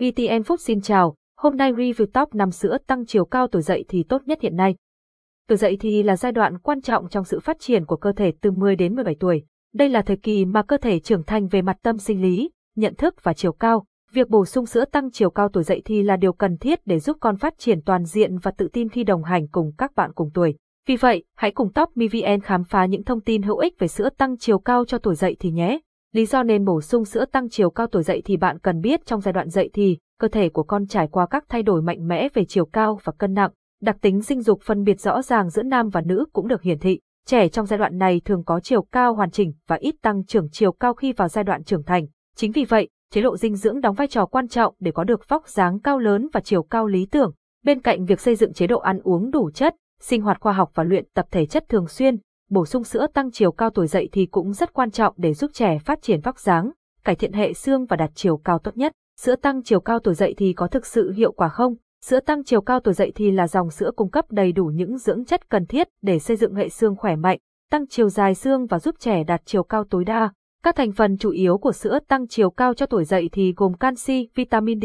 VTN Food xin chào, hôm nay review top 5 sữa tăng chiều cao tuổi dậy thì tốt nhất hiện nay. Tuổi dậy thì là giai đoạn quan trọng trong sự phát triển của cơ thể từ 10 đến 17 tuổi. Đây là thời kỳ mà cơ thể trưởng thành về mặt tâm sinh lý, nhận thức và chiều cao. Việc bổ sung sữa tăng chiều cao tuổi dậy thì là điều cần thiết để giúp con phát triển toàn diện và tự tin khi đồng hành cùng các bạn cùng tuổi. Vì vậy, hãy cùng Top MiVN khám phá những thông tin hữu ích về sữa tăng chiều cao cho tuổi dậy thì nhé. Lý do nên bổ sung sữa tăng chiều cao tuổi dậy thì bạn cần biết trong giai đoạn dậy thì, cơ thể của con trải qua các thay đổi mạnh mẽ về chiều cao và cân nặng, đặc tính sinh dục phân biệt rõ ràng giữa nam và nữ cũng được hiển thị. Trẻ trong giai đoạn này thường có chiều cao hoàn chỉnh và ít tăng trưởng chiều cao khi vào giai đoạn trưởng thành. Chính vì vậy, chế độ dinh dưỡng đóng vai trò quan trọng để có được vóc dáng cao lớn và chiều cao lý tưởng. Bên cạnh việc xây dựng chế độ ăn uống đủ chất, sinh hoạt khoa học và luyện tập thể chất thường xuyên, bổ sung sữa tăng chiều cao tuổi dậy thì cũng rất quan trọng để giúp trẻ phát triển vóc dáng, cải thiện hệ xương và đạt chiều cao tốt nhất. Sữa tăng chiều cao tuổi dậy thì có thực sự hiệu quả không? Sữa tăng chiều cao tuổi dậy thì là dòng sữa cung cấp đầy đủ những dưỡng chất cần thiết để xây dựng hệ xương khỏe mạnh, tăng chiều dài xương và giúp trẻ đạt chiều cao tối đa. Các thành phần chủ yếu của sữa tăng chiều cao cho tuổi dậy thì gồm canxi, vitamin D,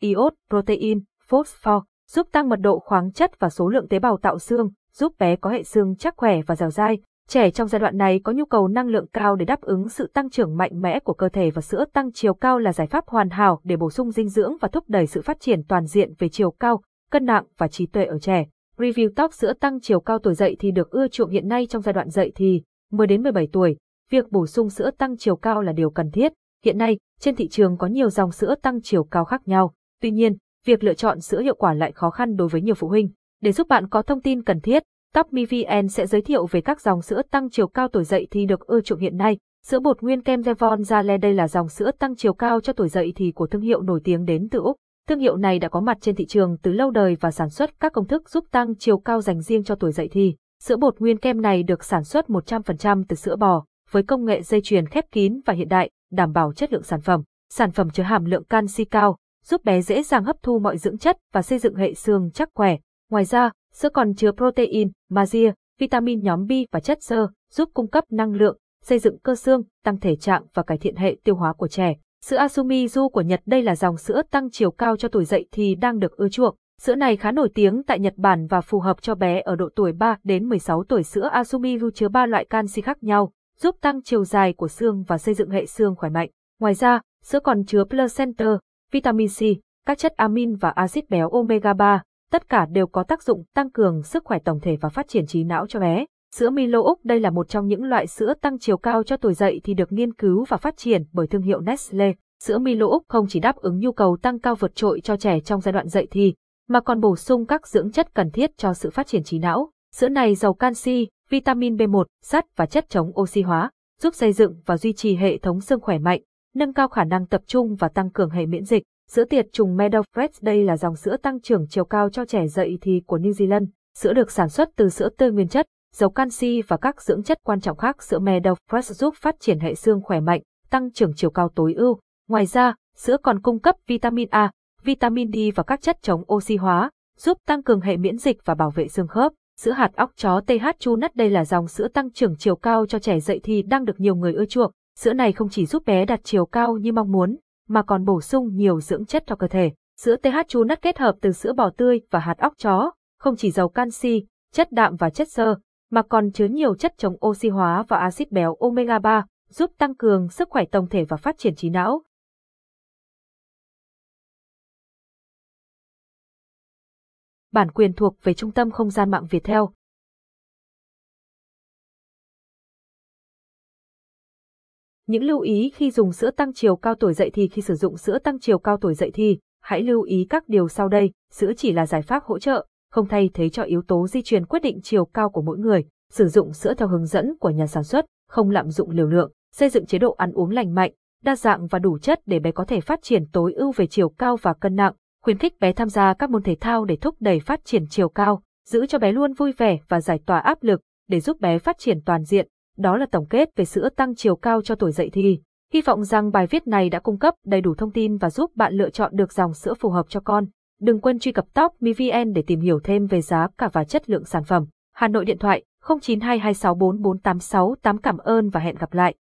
iốt, protein, phosphor, giúp tăng mật độ khoáng chất và số lượng tế bào tạo xương, giúp bé có hệ xương chắc khỏe và dẻo dai. Trẻ trong giai đoạn này có nhu cầu năng lượng cao để đáp ứng sự tăng trưởng mạnh mẽ của cơ thể và sữa tăng chiều cao là giải pháp hoàn hảo để bổ sung dinh dưỡng và thúc đẩy sự phát triển toàn diện về chiều cao, cân nặng và trí tuệ ở trẻ. Review top sữa tăng chiều cao tuổi dậy thì được ưa chuộng hiện nay trong giai đoạn dậy thì 10 đến 17 tuổi. Việc bổ sung sữa tăng chiều cao là điều cần thiết. Hiện nay, trên thị trường có nhiều dòng sữa tăng chiều cao khác nhau. Tuy nhiên, việc lựa chọn sữa hiệu quả lại khó khăn đối với nhiều phụ huynh. Để giúp bạn có thông tin cần thiết, Top MVN sẽ giới thiệu về các dòng sữa tăng chiều cao tuổi dậy thì được ưa chuộng hiện nay. Sữa bột nguyên kem Devon Zale đây là dòng sữa tăng chiều cao cho tuổi dậy thì của thương hiệu nổi tiếng đến từ Úc. Thương hiệu này đã có mặt trên thị trường từ lâu đời và sản xuất các công thức giúp tăng chiều cao dành riêng cho tuổi dậy thì. Sữa bột nguyên kem này được sản xuất 100% từ sữa bò, với công nghệ dây chuyền khép kín và hiện đại, đảm bảo chất lượng sản phẩm. Sản phẩm chứa hàm lượng canxi cao, giúp bé dễ dàng hấp thu mọi dưỡng chất và xây dựng hệ xương chắc khỏe. Ngoài ra, sữa còn chứa protein, magie, vitamin nhóm B và chất xơ, giúp cung cấp năng lượng, xây dựng cơ xương, tăng thể trạng và cải thiện hệ tiêu hóa của trẻ. Sữa Asumizu của Nhật đây là dòng sữa tăng chiều cao cho tuổi dậy thì đang được ưa chuộng. Sữa này khá nổi tiếng tại Nhật Bản và phù hợp cho bé ở độ tuổi 3 đến 16 tuổi. Sữa Asumizu chứa 3 loại canxi khác nhau, giúp tăng chiều dài của xương và xây dựng hệ xương khỏe mạnh. Ngoài ra, sữa còn chứa placenta, vitamin C, các chất amin và axit béo omega 3, tất cả đều có tác dụng tăng cường sức khỏe tổng thể và phát triển trí não cho bé. Sữa Milo Úc đây là một trong những loại sữa tăng chiều cao cho tuổi dậy thì được nghiên cứu và phát triển bởi thương hiệu Nestle. Sữa Milo Úc không chỉ đáp ứng nhu cầu tăng cao vượt trội cho trẻ trong giai đoạn dậy thì, mà còn bổ sung các dưỡng chất cần thiết cho sự phát triển trí não. Sữa này giàu canxi, vitamin B1, sắt và chất chống oxy hóa, giúp xây dựng và duy trì hệ thống xương khỏe mạnh, nâng cao khả năng tập trung và tăng cường hệ miễn dịch. Sữa tiệt trùng Meadow Fresh đây là dòng sữa tăng trưởng chiều cao cho trẻ dậy thì của New Zealand. Sữa được sản xuất từ sữa tươi nguyên chất, dầu canxi và các dưỡng chất quan trọng khác. Sữa Meadow Fresh giúp phát triển hệ xương khỏe mạnh, tăng trưởng chiều cao tối ưu. Ngoài ra, sữa còn cung cấp vitamin A, vitamin D và các chất chống oxy hóa, giúp tăng cường hệ miễn dịch và bảo vệ xương khớp. Sữa hạt óc chó TH Chu Nut đây là dòng sữa tăng trưởng chiều cao cho trẻ dậy thì đang được nhiều người ưa chuộng. Sữa này không chỉ giúp bé đạt chiều cao như mong muốn, mà còn bổ sung nhiều dưỡng chất cho cơ thể. Sữa TH chú nắt kết hợp từ sữa bò tươi và hạt óc chó, không chỉ giàu canxi, chất đạm và chất xơ, mà còn chứa nhiều chất chống oxy hóa và axit béo omega 3, giúp tăng cường sức khỏe tổng thể và phát triển trí não. Bản quyền thuộc về Trung tâm Không gian mạng Việt Theo. Những lưu ý khi dùng sữa tăng chiều cao tuổi dậy thì khi sử dụng sữa tăng chiều cao tuổi dậy thì, hãy lưu ý các điều sau đây, sữa chỉ là giải pháp hỗ trợ, không thay thế cho yếu tố di truyền quyết định chiều cao của mỗi người, sử dụng sữa theo hướng dẫn của nhà sản xuất, không lạm dụng liều lượng, xây dựng chế độ ăn uống lành mạnh, đa dạng và đủ chất để bé có thể phát triển tối ưu về chiều cao và cân nặng, khuyến khích bé tham gia các môn thể thao để thúc đẩy phát triển chiều cao, giữ cho bé luôn vui vẻ và giải tỏa áp lực để giúp bé phát triển toàn diện, đó là tổng kết về sữa tăng chiều cao cho tuổi dậy thì. Hy vọng rằng bài viết này đã cung cấp đầy đủ thông tin và giúp bạn lựa chọn được dòng sữa phù hợp cho con. Đừng quên truy cập Top MVN để tìm hiểu thêm về giá cả và chất lượng sản phẩm. Hà Nội điện thoại 0922644868 cảm ơn và hẹn gặp lại.